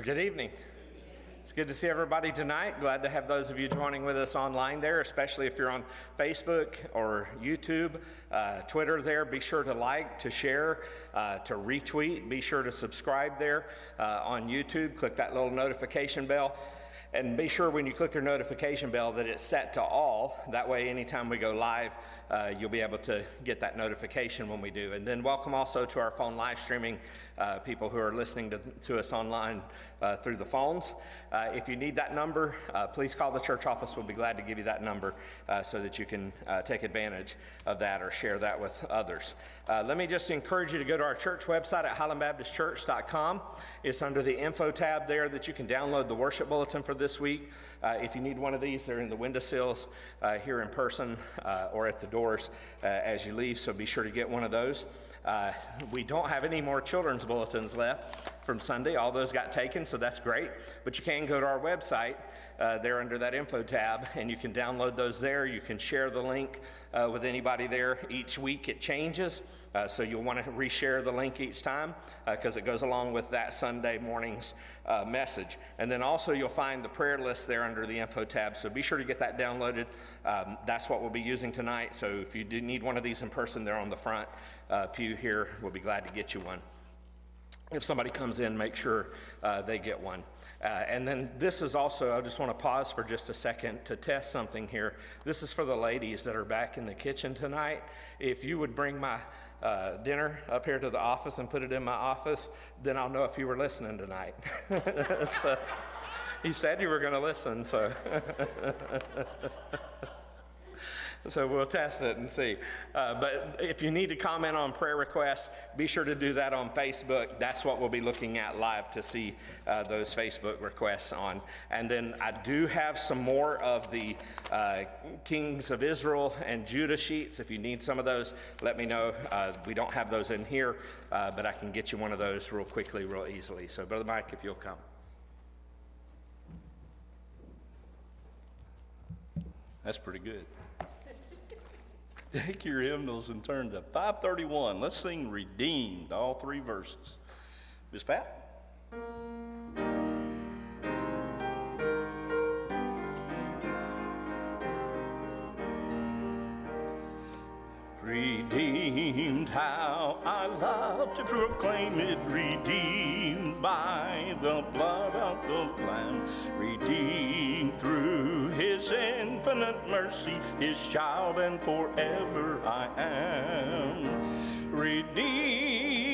Well, good evening. It's good to see everybody tonight. Glad to have those of you joining with us online there, especially if you're on Facebook or YouTube, uh, Twitter there. Be sure to like, to share, uh, to retweet. Be sure to subscribe there uh, on YouTube. Click that little notification bell. And be sure when you click your notification bell that it's set to all. That way, anytime we go live, uh, you'll be able to get that notification when we do. And then welcome also to our phone live streaming uh, people who are listening to, to us online uh, through the phones. Uh, if you need that number, uh, please call the church office. We'll be glad to give you that number uh, so that you can take advantage of that or share that with others. Let me just encourage you to go to our church website at highlandbaptistchurch.com. It's under the info tab there that you can download the worship bulletin for this week. Uh, if you need one of these, they're in the windowsills uh, here in person uh, or at the doors uh, as you leave, so be sure to get one of those. Uh, we don't have any more children's bulletins left from Sunday. All those got taken, so that's great. But you can go to our website uh, there under that info tab, and you can download those there. You can share the link uh, with anybody there. Each week it changes, uh, so you'll want to reshare the link each time because it goes along with that Sunday morning's uh, message. And then also you'll find the prayer list there under the info tab, so be sure to get that downloaded. Um, that's what we'll be using tonight. So if you do need one of these in person, they're on the front uh, pew here. We'll be glad to get you one if somebody comes in, make sure uh, they get one. Uh, and then this is also, I just want to pause for just a second to test something here. This is for the ladies that are back in the kitchen tonight. If you would bring my uh, dinner up here to the office and put it in my office, then I'll know if you were listening tonight. so, you said you were going to listen, so. so we'll test it and see. Uh, but if you need to comment on prayer requests, be sure to do that on Facebook. That's what we'll be looking at live to see uh, those Facebook requests on. And then I do have some more of the uh, Kings of Israel and Judah sheets. If you need some of those, let me know. Uh, we don't have those in here, uh, but I can get you one of those real quickly, real easily. So, Brother Mike, if you'll come. That's pretty good. Take your hymnals and turn to 531. Let's sing Redeemed, all three verses. Miss Pat? Redeemed, how I love to proclaim it. Redeemed by the blood of the Lamb. Redeemed through his infinite mercy, his child, and forever I am. Redeemed,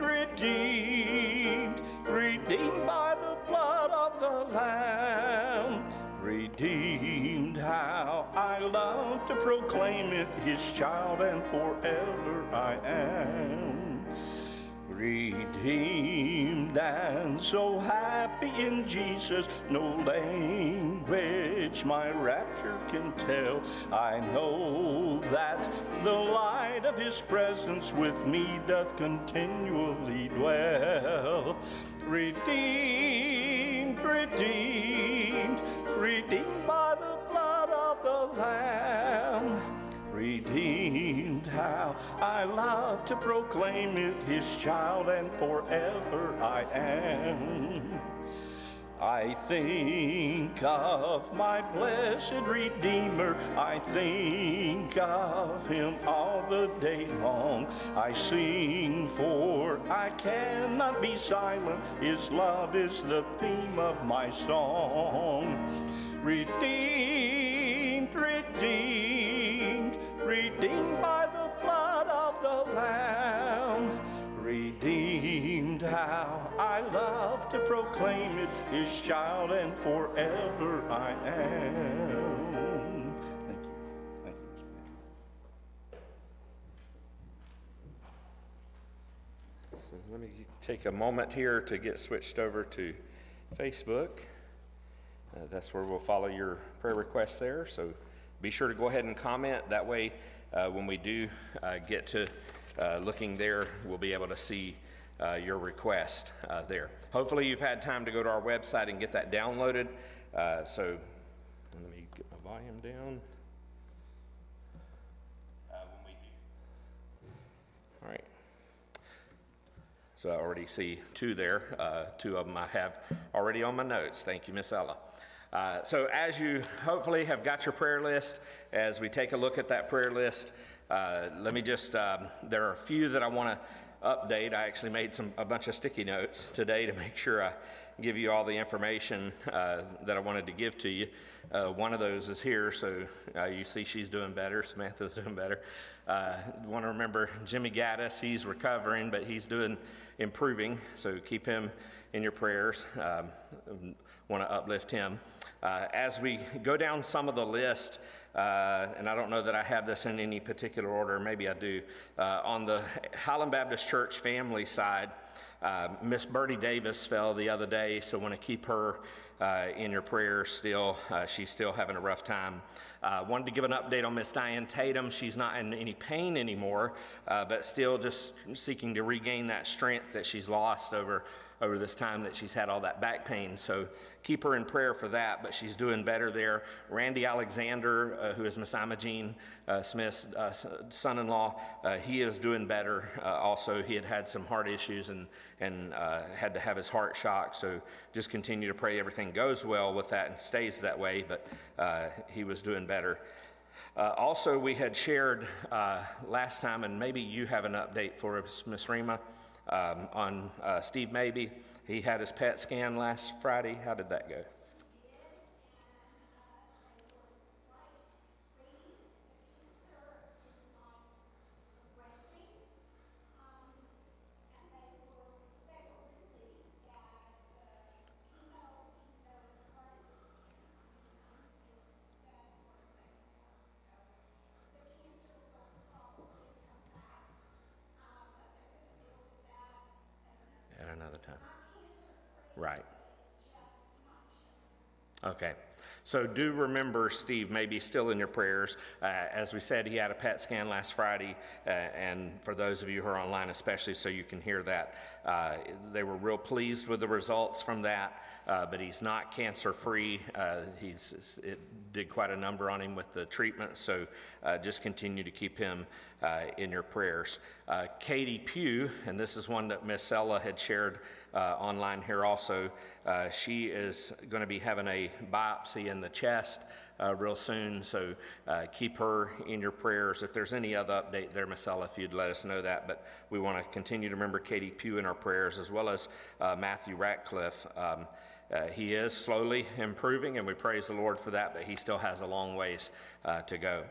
redeemed, redeemed by the blood of the Lamb. Redeemed, how I love to proclaim it, his child, and forever I am. Redeemed and so happy in Jesus, no language my rapture can tell. I know that the light of his presence with me doth continually dwell. Redeemed, redeemed, redeemed by the blood of the Lamb. Redeemed, how I love to proclaim it, his child, and forever I am. I think of my blessed Redeemer, I think of him all the day long. I sing, for I cannot be silent, his love is the theme of my song. Redeemed, redeemed, redeemed by the blood of the Lamb. Redeemed, how I love to proclaim it, his child, and forever I am. Thank you. Thank you. So let me take a moment here to get switched over to Facebook. Uh, that's where we'll follow your prayer requests there. So be sure to go ahead and comment. That way, uh, when we do uh, get to uh, looking there, we'll be able to see uh, your request uh, there. Hopefully, you've had time to go to our website and get that downloaded. So let me get my volume down. All right. So I already see two there. Uh, two of them I have already on my notes. Thank you, Miss Ella. Uh, so as you hopefully have got your prayer list, as we take a look at that prayer list, uh, let me just, um, there are a few that I want to update. I actually made some, a bunch of sticky notes today to make sure I give you all the information uh, that I wanted to give to you. Uh, one of those is here, so uh, you see she's doing better. Samantha's doing better. Uh, want to remember Jimmy Gaddis. He's recovering, but he's doing improving. So keep him in your prayers. Um, want to uplift him. Uh, as we go down some of the list, uh, and I don't know that I have this in any particular order, maybe I do. Uh, on the Highland Baptist Church family side, uh, Miss Bertie Davis fell the other day, so want to keep her uh, in your prayers still. Uh, she's still having a rough time. Wanted to give an update on Miss Diane Tatum. She's not in any pain anymore, but still just seeking to regain that strength that she's lost over over this time that she's had all that back pain. So keep her in prayer for that, but she's doing better there. Randy Alexander, uh, who is Miss Imogene uh, Smith's uh, son in law, uh, he is doing better. Uh, also, he had had some heart issues and, and uh, had to have his heart shocked. So just continue to pray everything goes well with that and stays that way, but he was doing better. Uh, also, we had shared uh, last time, and maybe you have an update for us, Ms. Rima um, on uh, Steve Maybe. He had his PET scan last Friday. How did that go? Right. Okay. So do remember Steve maybe still in your prayers. Uh, as we said, he had a PET scan last Friday, uh, and for those of you who are online, especially so you can hear that, uh, they were real pleased with the results from that. Uh, but he's not cancer free. Uh, he's it did quite a number on him with the treatment, so uh, just continue to keep him in your prayers. Katie Pugh, and this is one that Miss Ella had shared uh, online here also. Uh, she is going to be having a biopsy in the chest uh, real soon, so uh, keep her in your prayers. If there's any other update there, Marcella, if you'd let us know that. But we want to continue to remember Katie Pugh in our prayers, as well as uh, Matthew Ratcliffe. Um, uh, he is slowly improving, and we praise the Lord for that, but he still has a long ways to go.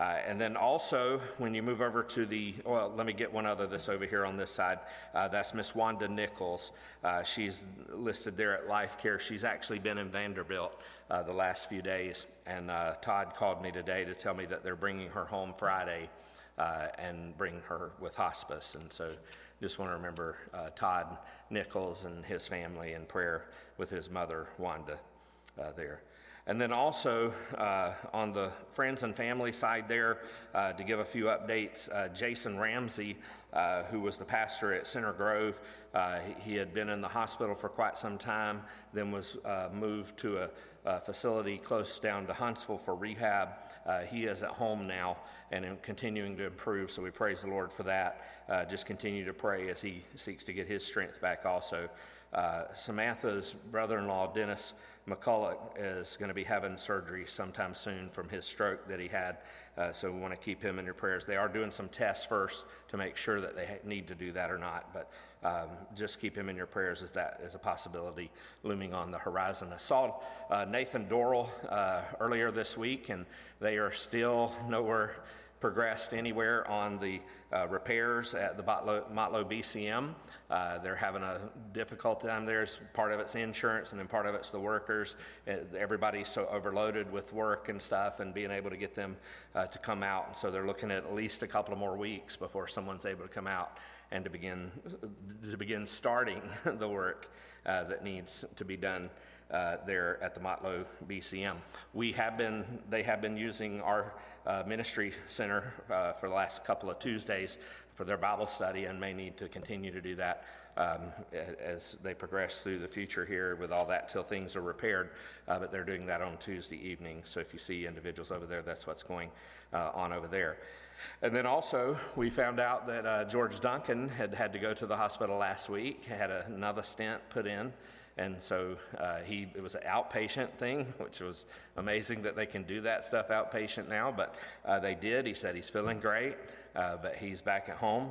Uh, and then also, when you move over to the, well, let me get one other that's over here on this side. Uh, that's Miss Wanda Nichols. Uh, she's listed there at Life Care. She's actually been in Vanderbilt uh, the last few days. And uh, Todd called me today to tell me that they're bringing her home Friday uh, and bring her with hospice. And so just want to remember Todd Nichols and his family in prayer with his mother, Wanda, there. And then also uh, on the friends and family side there, uh, to give a few updates, uh, Jason Ramsey, uh, who was the pastor at Center Grove, uh, he, had been in the hospital for quite some time, then was uh, moved to a, a, facility close down to Huntsville for rehab. he is at home now and continuing to improve, so we praise the Lord for that. just continue to pray as he seeks to get his strength back also. Samantha's brother in law, Dennis, McCulloch is going to be having surgery sometime soon from his stroke that he had. Uh, so we want to keep him in your prayers. They are doing some tests first to make sure that they need to do that or not. But um, just keep him in your prayers as that is a possibility looming on the horizon. I saw uh, Nathan Dorrell uh, earlier this week, and they are still nowhere progressed anywhere on the uh, repairs at the Motlow, Motlow BCM. Uh, they're having a difficult time there. Part of it's insurance, and then part of it's the workers. Uh, everybody's so overloaded with work and stuff, and being able to get them uh, to come out. And so they're looking at at least a couple of more weeks before someone's able to come out and to begin to begin starting the work uh, that needs to be done uh, there at the Motlow BCM. We have been, they have been using our uh, ministry center uh, for the last couple of Tuesdays for their Bible study and may need to continue to do that um, as they progress through the future here with all that till things are repaired. Uh, but they're doing that on Tuesday evening. So if you see individuals over there, that's what's going uh, on over there. And then also, we found out that uh, George Duncan had had to go to the hospital last week, had another stent put in. And so uh, he, it was an outpatient thing, which was amazing that they can do that stuff outpatient now, but uh, they did. He said he's feeling great, uh, but he's back at home.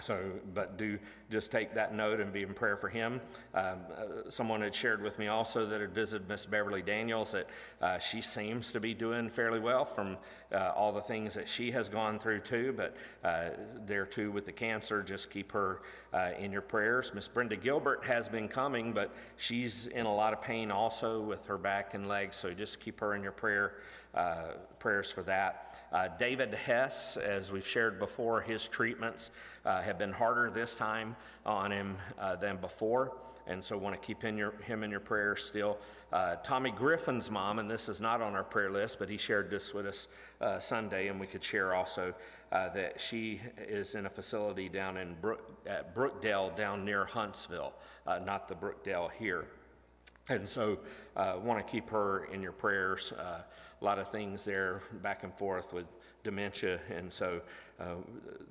So, but do just take that note and be in prayer for him. Um, uh, someone had shared with me also that had visited Miss Beverly Daniels that uh, she seems to be doing fairly well from uh, all the things that she has gone through too. But uh, there too with the cancer, just keep her uh, in your prayers. Miss Brenda Gilbert has been coming, but she's in a lot of pain also with her back and legs. So just keep her in your prayer uh, prayers for that. Uh, David Hess, as we've shared before, his treatments uh, have been harder this time on him uh, than before, and so want to keep in your, him in your prayers still. Uh, Tommy Griffin's mom, and this is not on our prayer list, but he shared this with us uh, Sunday, and we could share also that she is in a facility down in Brook, at Brookdale, down near Huntsville, not the Brookdale here. And so, want to keep her in your prayers a lot of things there back and forth with dementia, and so uh,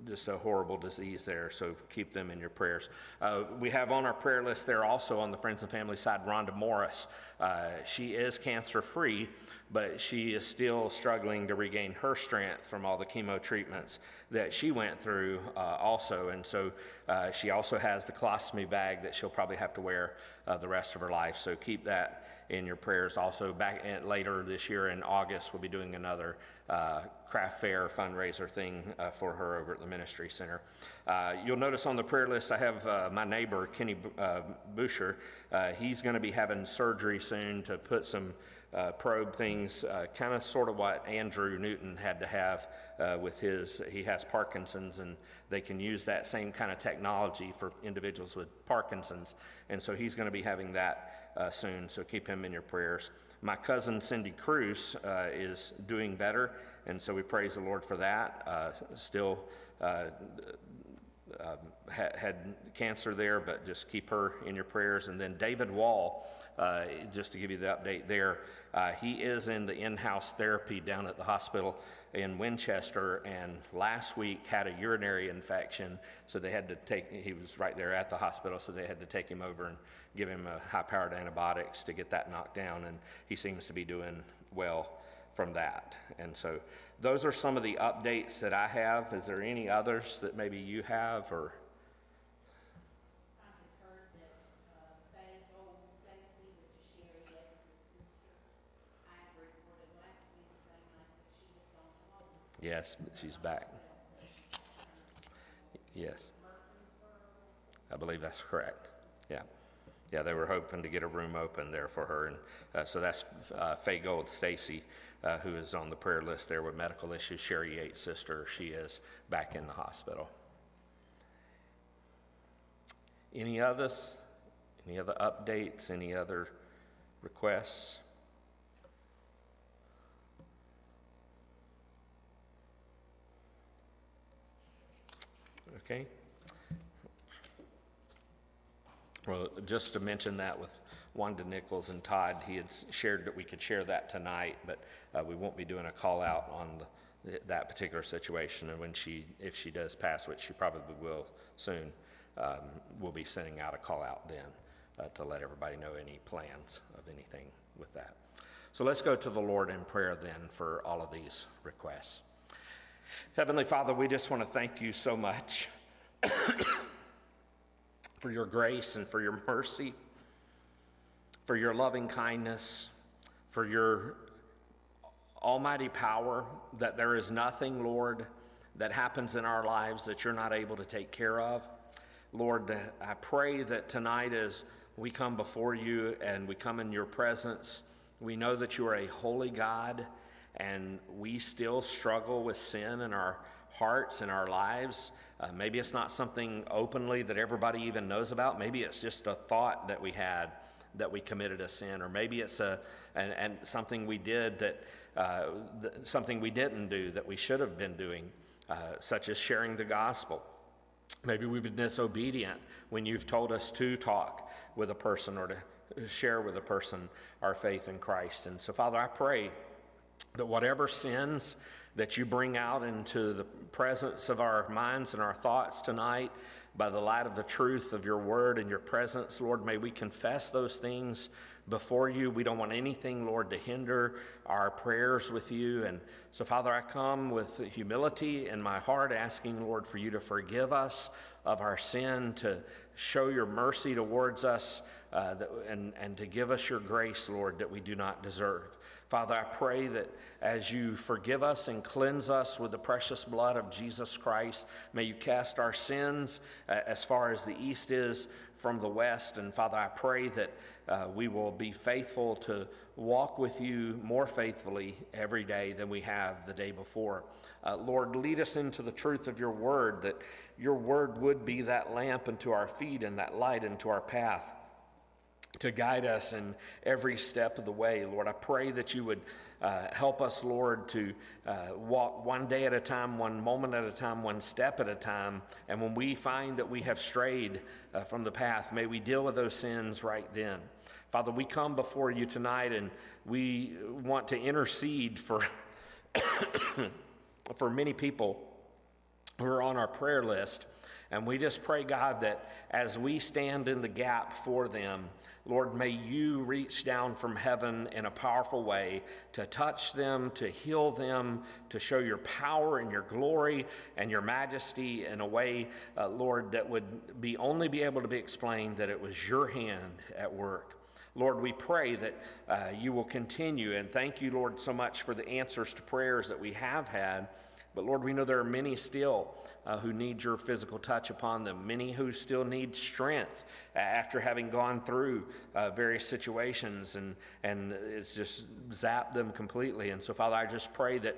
just a horrible disease there. So keep them in your prayers. Uh, we have on our prayer list there also on the friends and family side Rhonda Morris. Uh, she is cancer free, but she is still struggling to regain her strength from all the chemo treatments that she went through uh, also. And so uh, she also has the colostomy bag that she'll probably have to wear uh, the rest of her life. So keep that in your prayers. Also, back later this year in August, we'll be doing another uh, craft fair fundraiser thing uh, for her over at the ministry center. Uh, you'll notice on the prayer list I have uh, my neighbor Kenny uh, Boucher. Uh, he's going to be having surgery soon to put some uh, probe things, uh, kind of sort of what Andrew Newton had to have uh, with his. He has Parkinson's, and they can use that same kind of technology for individuals with Parkinson's. And so he's going to be having that uh, soon, so keep him in your prayers. My cousin Cindy Cruz uh, is doing better, and so we praise the Lord for that. Uh, still um, had, had cancer there, but just keep her in your prayers. And then David Wall, uh, just to give you the update there, uh, he is in the in house therapy down at the hospital in Winchester, and last week had a urinary infection, so they had to take, he was right there at the hospital, so they had to take him over and give him a high powered antibiotics to get that knocked down, and he seems to be doing well from that. And so those are some of the updates that I have. Is there any others that maybe you have or? Yes, she's back. Yes. I believe that's correct. Yeah. Yeah, they were hoping to get a room open there for her. And uh, so that's uh, Faye Gold Stacy uh, who is on the prayer list there with medical issues. Sherry Yates' sister, she is back in the hospital. Any others? Any other updates? Any other requests? Okay. Well, just to mention that with Wanda Nichols and Todd, he had shared that we could share that tonight, but uh, we won't be doing a call out on the, that particular situation. And when she, if she does pass, which she probably will soon, um, we'll be sending out a call out then uh, to let everybody know any plans of anything with that. So let's go to the Lord in prayer then for all of these requests. Heavenly Father, we just want to thank you so much for your grace and for your mercy for your loving kindness, for your almighty power, that there is nothing, Lord, that happens in our lives that you're not able to take care of. Lord, I pray that tonight as we come before you and we come in your presence, we know that you are a holy God and we still struggle with sin in our hearts and our lives. Uh, maybe it's not something openly that everybody even knows about. Maybe it's just a thought that we had that we committed a sin, or maybe it's a and, and something we did that uh, th- something we didn't do that we should have been doing, uh, such as sharing the gospel. Maybe we've been disobedient when you've told us to talk with a person or to share with a person our faith in Christ. And so, Father, I pray that whatever sins that you bring out into the presence of our minds and our thoughts tonight by the light of the truth of your word and your presence. Lord, may we confess those things before you. We don't want anything, Lord, to hinder our prayers with you. And so, Father, I come with humility in my heart, asking, Lord, for you to forgive us of our sin, to show your mercy towards us, uh, and, and to give us your grace, Lord, that we do not deserve. Father, I pray that as you forgive us and cleanse us with the precious blood of Jesus Christ, may you cast our sins uh, as far as the east is from the west. And Father, I pray that uh, we will be faithful to walk with you more faithfully every day than we have the day before. Uh, Lord, lead us into the truth of your word, that your word would be that lamp unto our feet and that light into our path to guide us in every step of the way. Lord, I pray that you would uh, help us, Lord, to uh, walk one day at a time, one moment at a time, one step at a time. And when we find that we have strayed uh, from the path, may we deal with those sins right then. Father, we come before you tonight and we want to intercede for, for many people who are on our prayer list. And we just pray, God, that as we stand in the gap for them, Lord, may you reach down from heaven in a powerful way to touch them, to heal them, to show your power and your glory and your majesty in a way, uh, Lord, that would be only be able to be explained that it was your hand at work. Lord, we pray that uh, you will continue, and thank you, Lord, so much for the answers to prayers that we have had. But Lord, we know there are many still uh, who need your physical touch upon them, many who still need strength after having gone through uh, various situations, and, and it's just zapped them completely. And so, Father, I just pray that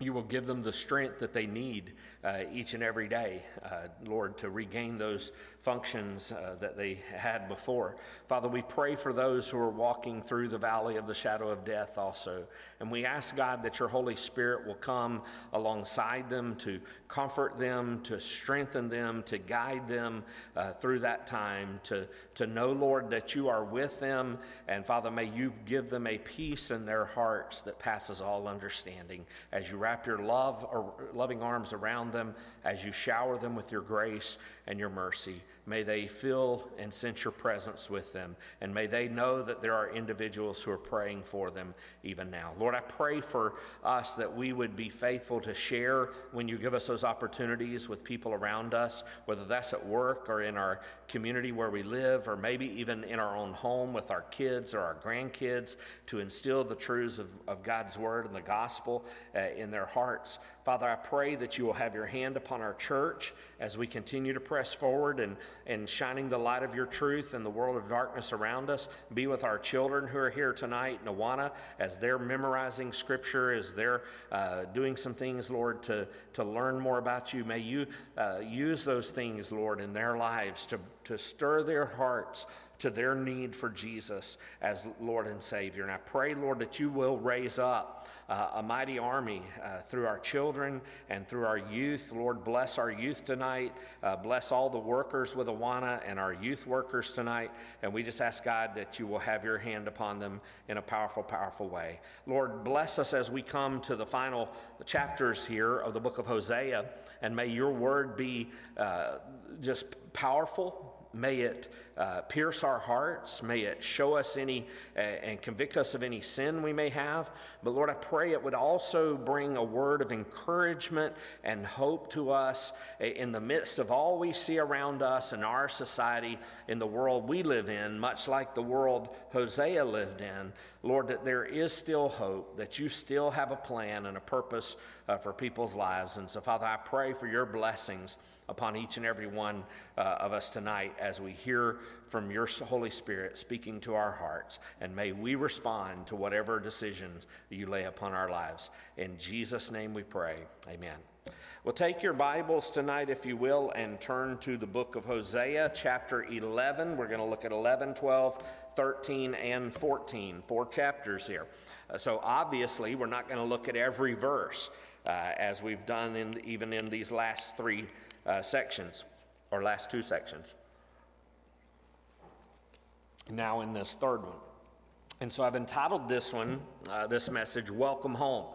you will give them the strength that they need uh, each and every day, uh, Lord, to regain those functions uh, that they had before. Father, we pray for those who are walking through the valley of the shadow of death also. And we ask, God, that your Holy Spirit will come alongside them to comfort them, to strengthen them, to guide them uh, through that time, to, to know, Lord, that you are with them. And Father, may you give them a peace in their hearts that passes all understanding as you wrap your love or loving arms around them, as you shower them with your grace and your mercy. May they feel and sense your presence with them. And may they know that there are individuals who are praying for them even now. Lord, I pray for us that we would be faithful to share when you give us those opportunities with people around us, whether that's at work or in our community where we live, or maybe even in our own home with our kids or our grandkids, to instill the truths of, of God's word and the gospel uh, in their hearts. Father, I pray that you will have your hand upon our church as we continue to press forward and, and shining the light of your truth in the world of darkness around us. Be with our children who are here tonight in Awana as they're memorizing scripture, as they're uh, doing some things, Lord, to, to learn more about you. May you uh, use those things, Lord, in their lives to, to stir their hearts to their need for Jesus as Lord and Savior. And I pray, Lord, that you will raise up uh, a mighty army uh, through our children and through our youth. Lord, bless our youth tonight. Uh, bless all the workers with Awana and our youth workers tonight. And we just ask God that you will have your hand upon them in a powerful, powerful way. Lord, bless us as we come to the final chapters here of the book of Hosea. And may your word be uh, just powerful May it uh, pierce our hearts. May it show us any uh, and convict us of any sin we may have. But Lord, I pray it would also bring a word of encouragement and hope to us in the midst of all we see around us in our society, in the world we live in, much like the world Hosea lived in. Lord, that there is still hope, that you still have a plan and a purpose uh, for people's lives. And so, Father, I pray for your blessings upon each and every one uh, of us tonight as we hear from your Holy Spirit speaking to our hearts. And may we respond to whatever decisions you lay upon our lives. In Jesus' name we pray. Amen. Well, take your Bibles tonight, if you will, and turn to the book of Hosea, chapter 11. We're going to look at 11, 12, 13, and 14. Four chapters here. Uh, so, obviously, we're not going to look at every verse uh, as we've done in, even in these last three uh, sections, or last two sections. Now, in this third one. And so I've entitled this one, uh, this message, Welcome Home.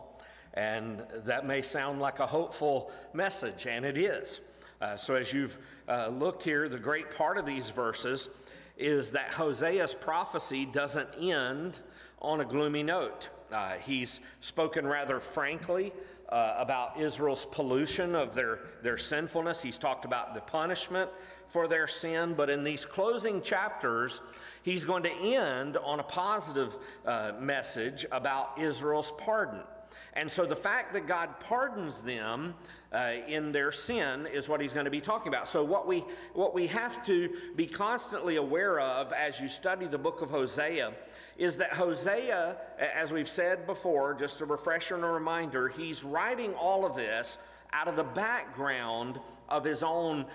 And that may sound like a hopeful message, and it is. Uh, so, as you've uh, looked here, the great part of these verses is that Hosea's prophecy doesn't end on a gloomy note. Uh, he's spoken rather frankly uh, about Israel's pollution of their, their sinfulness. He's talked about the punishment for their sin. But in these closing chapters, he's going to end on a positive uh, message about Israel's pardon. And so the fact that God pardons them uh, in their sin is what he's going to be talking about. So what we what we have to be constantly aware of as you study the book of Hosea is that Hosea, as we've said before, just a refresher and a reminder, he's writing all of this out of the background of his own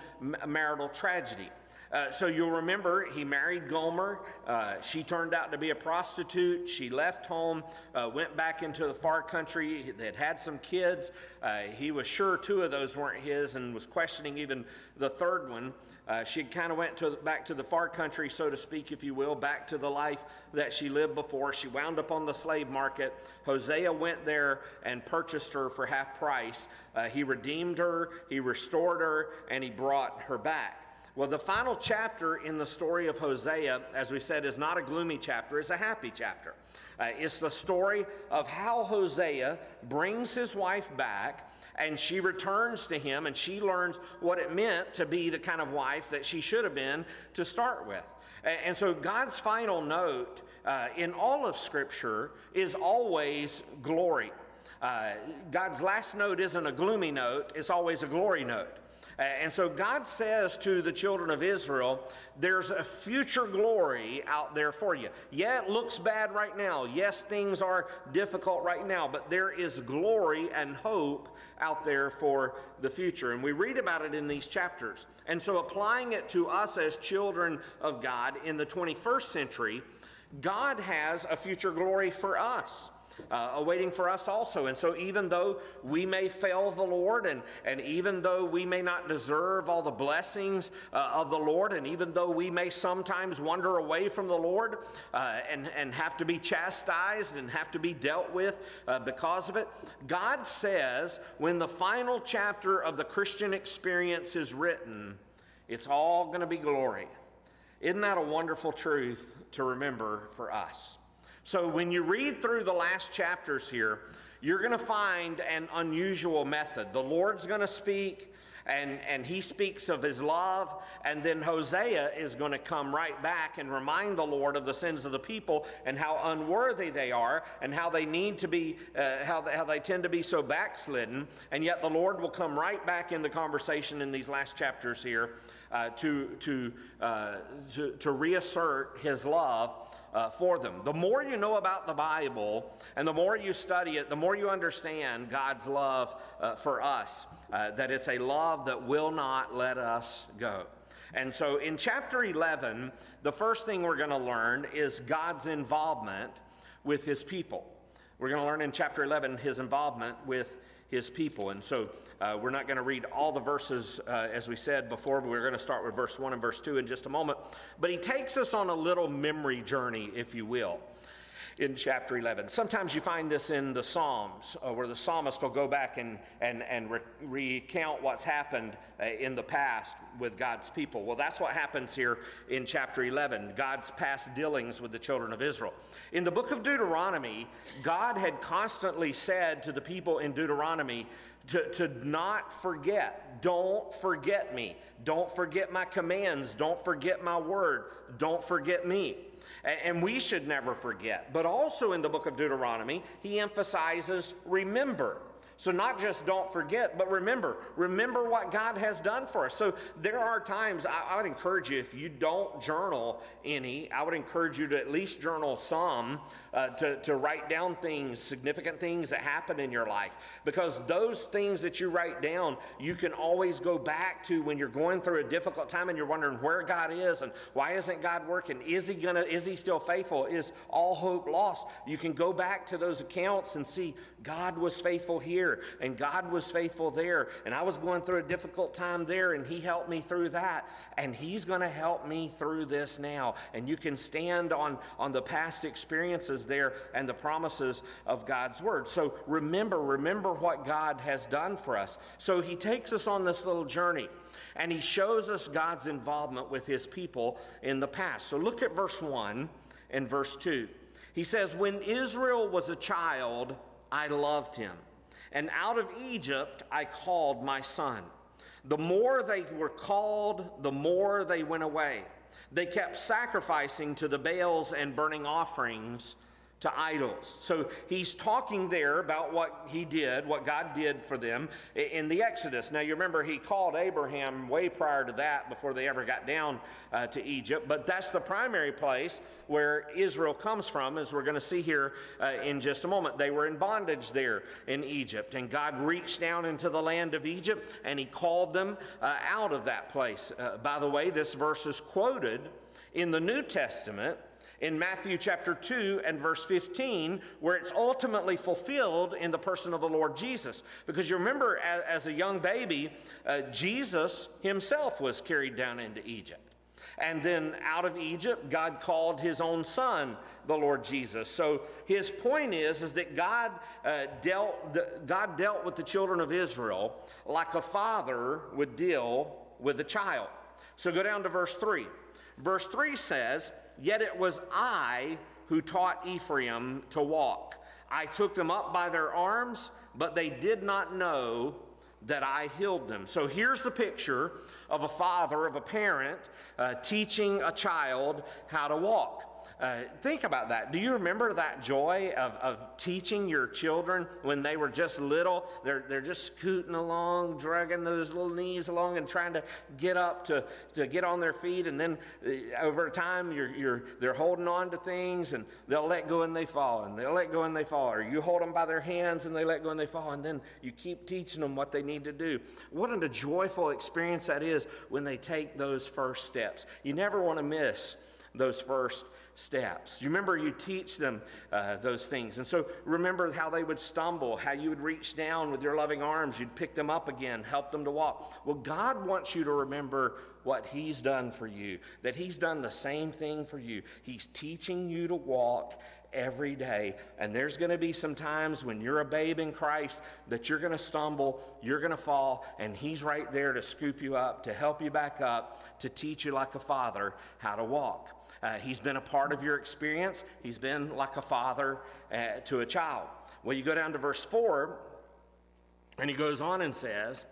marital tragedy. Uh, so you'll remember he married Gomer. Uh, she turned out to be a prostitute. She left home, uh, went back into the far country. They had had some kids. Uh, he was sure two of those weren't his and was questioning even the third one. Uh, she kind of went to, back to the far country, so to speak, if you will, back to the life that she lived before. She wound up on the slave market. Hosea went there and purchased her for half price. He redeemed her, he restored her, and he brought her back. Well, the final chapter in the story of Hosea, as we said, is not a gloomy chapter, it's a happy chapter. Uh, it's the story of how Hosea brings his wife back and she returns to him and she learns what it meant to be the kind of wife that she should have been to start with. And so God's final note uh, in all of Scripture is always glory. Uh, God's last note isn't a gloomy note, it's always a glory note. And so God says to the children of Israel, there's a future glory out there for you. Yeah, it looks bad right now. Yes, things are difficult right now, but there is glory and hope out there for the future. And we read about it in these chapters. And so applying it to us as children of God in the 21st century, God has a future glory for us uh, awaiting for us also. And so, even though we may fail the Lord, and, and even though we may not deserve all the blessings uh, of the Lord, and even though we may sometimes wander away from the Lord uh, and, and have to be chastised and have to be dealt with uh, because of it, God says when the final chapter of the Christian experience is written, it's all going to be glory. Isn't that a wonderful truth to remember for us? So when you read through the last chapters here, you're going to find an unusual method. The Lord's going to speak, and, and he speaks of his love, and then Hosea is going to come right back and remind the Lord of the sins of the people and how unworthy they are, and how they need to be, uh, how, they, how they tend to be so backslidden. And yet the Lord will come right back in the conversation in these last chapters here uh, to, to, uh, to, to reassert his love uh, for them. The more you know about the Bible and the more you study it, the more you understand God's love uh, for us, uh, that it's a love that will not let us go. And so in chapter 11, the first thing we're going to learn is God's involvement with his people. We're going to learn in chapter 11 his involvement with his people. And so uh, we're not going to read all the verses uh, as we said before, but we're going to start with verse 1 and verse 2 in just a moment. But he takes us on a little memory journey, if you will in chapter 11. Sometimes you find this in the Psalms, uh, where the psalmist will go back and, and, and re- recount what's happened uh, in the past with God's people. Well, that's what happens here in chapter 11 God's past dealings with the children of Israel. In the book of Deuteronomy, God had constantly said to the people in Deuteronomy, to, to not forget. Don't forget me. Don't forget my commands. Don't forget my word. Don't forget me. And we should never forget. But also in the book of Deuteronomy, he emphasizes remember. So, not just don't forget, but remember. Remember what God has done for us. So, there are times I, I, would encourage you, if you don't journal any, I would encourage you to at least journal some uh, to, to write down things, significant things that happen in your life. Because those things that you write down, you can always go back to when you're going through a difficult time and you're wondering where God is and why isn't God working? Is he gonna, is he still faithful? Is all hope lost? You can go back to those accounts and see God was faithful here and God was faithful there. And I was going through a difficult time there and he helped me through that. And he's gonna help me through this now. And you can stand on, on the past experiences experiences there and the promises of God's word. So remember, remember what God has done for us. So he takes us on this little journey and he shows us God's involvement with his people in the past. So look at verse 1 and verse 2. He says, When Israel was a child, I loved him, and out of Egypt I called my son. The more they were called, the more they went away. They kept sacrificing to the Baals and burning offerings to idols. So he's talking there about what he did, what God did for them in the Exodus. Now, you remember he called Abraham way prior to that before they ever got down uh, to Egypt, but that's the primary place where Israel comes from, as we're going to see here uh, in just a moment. They were in bondage there in Egypt, and God reached down into the land of Egypt and he called them uh, out of that place. Uh, by the way, this verse is quoted in the New Testament in Matthew chapter 2 and verse 15, where it's ultimately fulfilled in the person of the Lord Jesus. Because you remember, as, as a young baby, uh, Jesus himself was carried down into Egypt. And then out of Egypt, God called his own son the Lord Jesus. So his point is, is that God, uh, dealt, God dealt with the children of Israel like a father would deal with a child. So go down to verse 3. Verse 3 says, Yet it was I who taught Ephraim to walk. I took them up by their arms, but they did not know that I healed them. So here's the picture of a father, of a parent, uh, teaching a child how to walk. Uh, think about that. Do you remember that joy of, of teaching your children when they were just little? They're, they're just scooting along, dragging those little knees along and trying to get up to, to get on their feet. And then uh, over time, you're, you're, they're holding on to things and they'll let go and they fall. And they'll let go and they fall. Or you hold them by their hands and they let go and they fall. And then you keep teaching them what they need to do. What a joyful experience that is when they take those first steps. You never want to miss those first steps. You remember you teach them uh, those things. And so remember how they would stumble, how you would reach down with your loving arms, you'd pick them up again, help them to walk. Well, God wants you to remember what He's done for you, that He's done the same thing for you. He's teaching you to walk every day. And there's going to be some times when you're a babe in Christ that you're going to stumble, you're going to fall, and He's right there to scoop you up, to help you back up, to teach you like a father how to walk. Uh, he's been a part of your experience. He's been like a father uh, to a child. Well, you go down to verse 4, and he goes on and says,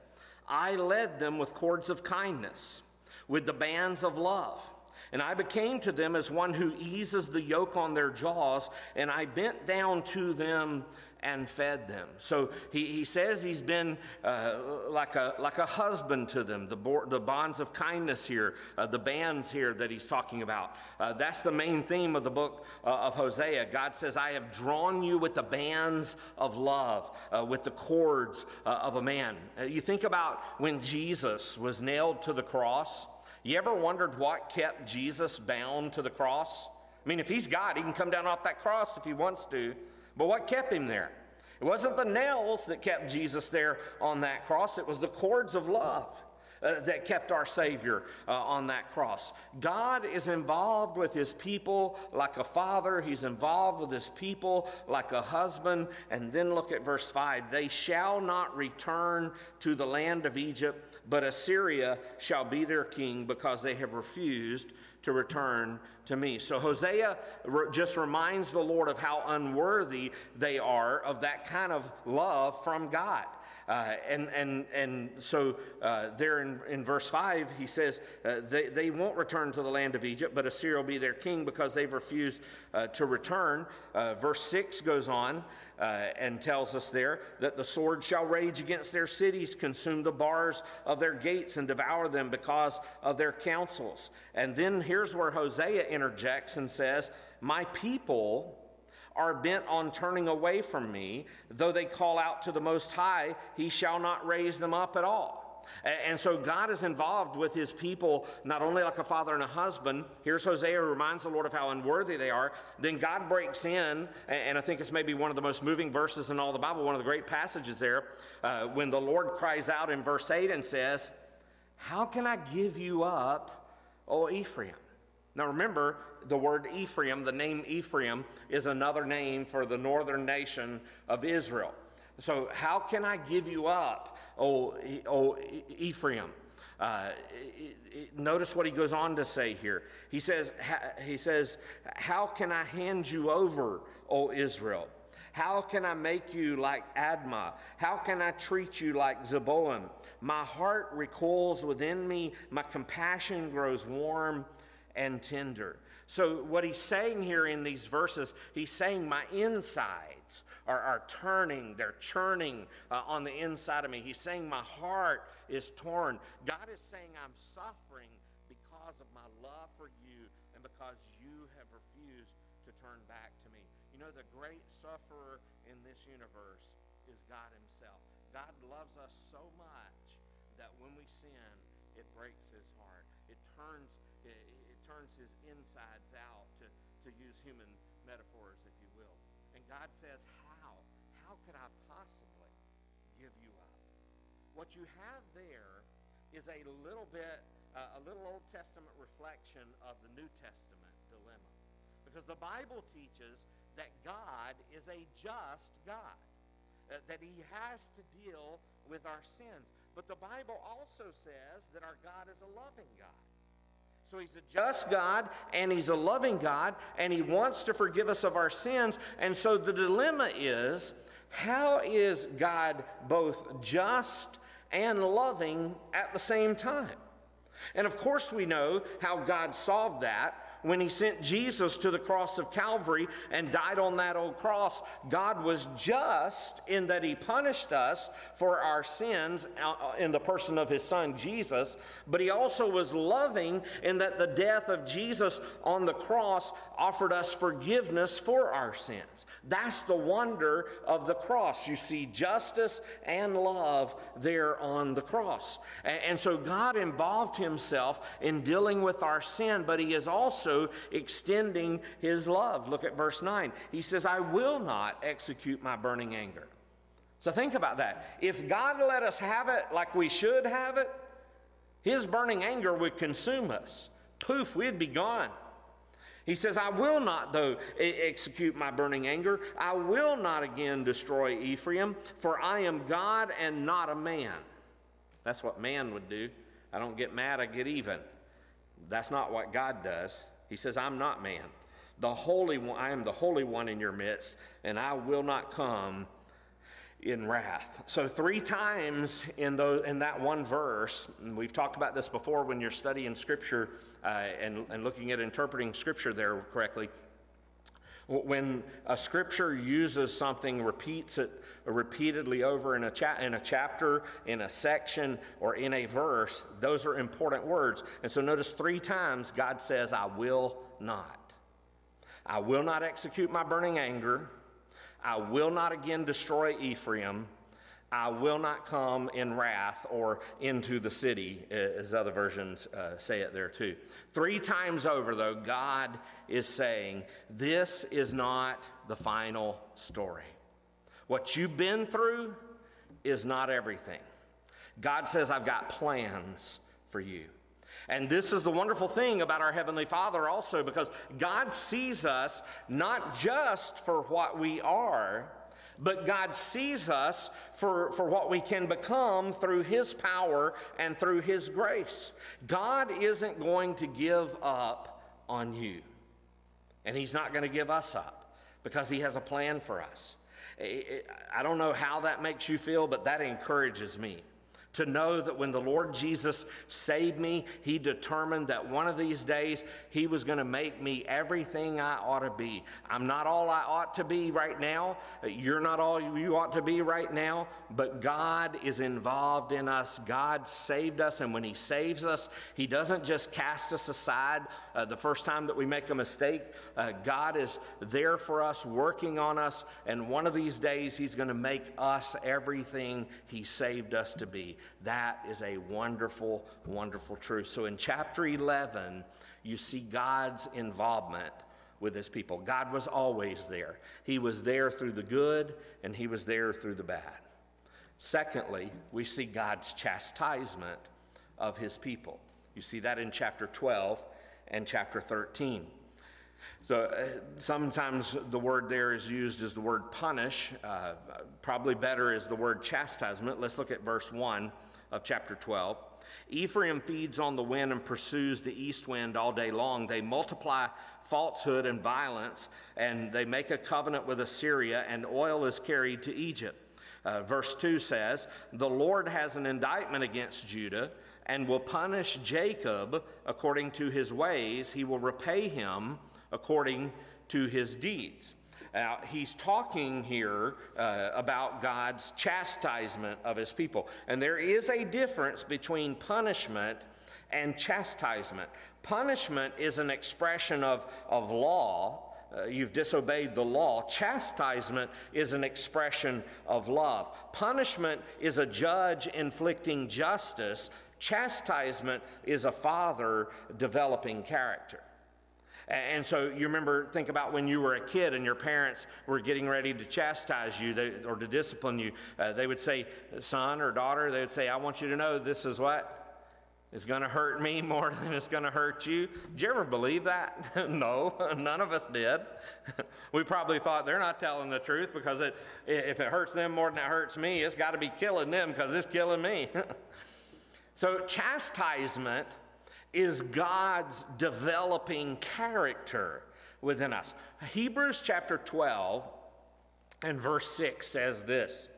I led them with cords of kindness, with the bands of love. And I became to them as one who eases the yoke on their jaws, and I bent down to them and fed them. So he, he says he's been uh, like, a, like a husband to them, the, bo- the bonds of kindness here, uh, the bands here that he's talking about. Uh, that's the main theme of the book uh, of Hosea. God says, I have drawn you with the bands of love, uh, with the cords uh, of a man. you think about when Jesus was nailed to the cross. You ever wondered what kept Jesus bound to the cross? I mean, if he's God, he can come down off that cross if he wants to. But what kept him there? It wasn't the nails that kept Jesus there on that cross, it was the cords of love. Uh, that kept our Savior uh, on that cross. God is involved with His people like a father, He's involved with His people like a husband. And then look at verse 5 They shall not return to the land of Egypt, but Assyria shall be their king because they have refused to return to me. So Hosea just reminds the Lord of how unworthy they are of that kind of love from God. Uh, and, and, and so uh, there in, in verse 5, he says, uh, they, they won't return to the land of Egypt, but Assyria will be their king because they've refused uh, to return. Uh, verse 6 goes on uh, and tells us there that the sword shall rage against their cities, consume the bars of their gates, and devour them because of their counsels. And then here's where Hosea interjects and says, My people are bent on turning away from me. Though they call out to the Most High, he shall not raise them up at all. And so God is involved with his people, not only like a father and a husband. Here's Hosea who reminds the Lord of how unworthy they are. Then God breaks in, and I think it's maybe one of the most moving verses in all the Bible, one of the great passages there, uh, when the Lord cries out in verse 8 and says, How can I give you up, O Ephraim? Now remember, the word Ephraim, the name Ephraim, is another name for the northern nation of Israel. So, how can I give you up, O, o Ephraim? Uh, notice what he goes on to say here. He says, he says, How can I hand you over, O Israel? How can I make you like Admah? How can I treat you like Zeboim? My heart recoils within me, my compassion grows warm and tender. So, what he's saying here in these verses, he's saying, My insides are, are turning, they're churning uh, on the inside of me. He's saying, My heart is torn. God is saying, I'm suffering because of my love for you and because you have refused to turn back to me. You know, the great sufferer in this universe is God Himself. God loves us so much that when we sin, it breaks His heart. It turns, turns His insides out, to, to use human metaphors, if you will. And God says, How? How could I possibly give you up? What you have there is a little bit, uh, a little Old Testament reflection of the New Testament dilemma. Because the Bible teaches that God is a just God, uh, that he has to deal with our sins. But the Bible also says that our God is a loving God. So he's a just God and he's a loving God and he wants to forgive us of our sins. And so the dilemma is how is God both just and loving at the same time? And of course, we know how God solved that when he sent Jesus to the cross of Calvary and died on that old cross, God was just in that he punished us for our sins uh, in the person of his son Jesus, but he also was loving in that the death of Jesus on the cross offered us forgiveness for our sins. That's the wonder of the cross. You see justice and love there on the cross. And so God involved himself in dealing with our sin, but he is also also extending his love. Look at verse 9. He says, I will not execute my burning anger. So think about that. If God let us have it like we should have it, his burning anger would consume us. Poof, we'd be gone. He says, I will not, though, execute my burning anger. I will not again destroy Ephraim, for I am God and not a man. That's what man would do. I don't get mad, I get even. That's not what God does. He says, I'm not man. The Holy One, I am the Holy One in your midst, and I will not come in wrath. So, three times in, the, in that one verse, we've talked about this before when you're studying Scripture uh, and, and looking at interpreting Scripture there correctly. When a Scripture uses something, repeats it repeatedly over in a, cha- in a chapter, in a section, or in a verse, those are important words. And so notice three times God says, I will not. I will not execute my burning anger. I will not again destroy Ephraim. I will not come in wrath or into the city, as other versions uh, say it there too. Three times over, though, God is saying, This is not the final story. What you've been through is not everything. God says, I've got plans for you. And this is the wonderful thing about our Heavenly Father, also, because God sees us not just for what we are, but God sees us for, for what we can become through His power and through His grace. God isn't going to give up on you, and He's not going to give us up because He has a plan for us. I don't know how that makes you feel, but that encourages me to know that when the Lord Jesus saved me, He determined that one of these days He was going to make me everything I ought to be. I'm not all I ought to be right now. You're not all you ought to be right now, but God is involved in us. God saved us, and when He saves us, He doesn't just cast us aside uh, the first time that we make a mistake. Uh, God is there for us, working on us, and one of these days He's going to make us everything He saved us to be. That is a wonderful, wonderful truth. So in chapter 11, you see God's involvement with his people. God was always there. He was there through the good and he was there through the bad. Secondly, we see God's chastisement of his people. You see that in chapter 12 and chapter 13. So uh, sometimes the word there is used as the word punish. Uh, probably better is the word chastisement. Let's look at verse 1 of chapter 12. Ephraim feeds on the wind and pursues the east wind all day long. They multiply falsehood and violence, and they make a covenant with Assyria, and oil is carried to Egypt. Uh, verse 2 says, The Lord has an indictment against Judah and will punish Jacob according to his ways. He will repay him according to his deeds. Now, he's talking here uh, about God's chastisement of his people. And there is a difference between punishment and chastisement. Punishment is an expression of, of law. Uh, you've disobeyed the law. Chastisement is an expression of love. Punishment is a judge inflicting justice. Chastisement is a father developing character. And so you remember, think about when you were a kid and your parents were getting ready to chastise you or to discipline you. Uh, they would say, son or daughter, they would say, I want you to know this is what? is going to hurt me more than it's going to hurt you. Did you ever believe that? no, none of us did. we probably thought they're not telling the truth because it, if it hurts them more than it hurts me, it's got to be killing them because it's killing me. so, chastisement is God's developing character within us. Hebrews chapter 12 and verse 6 says this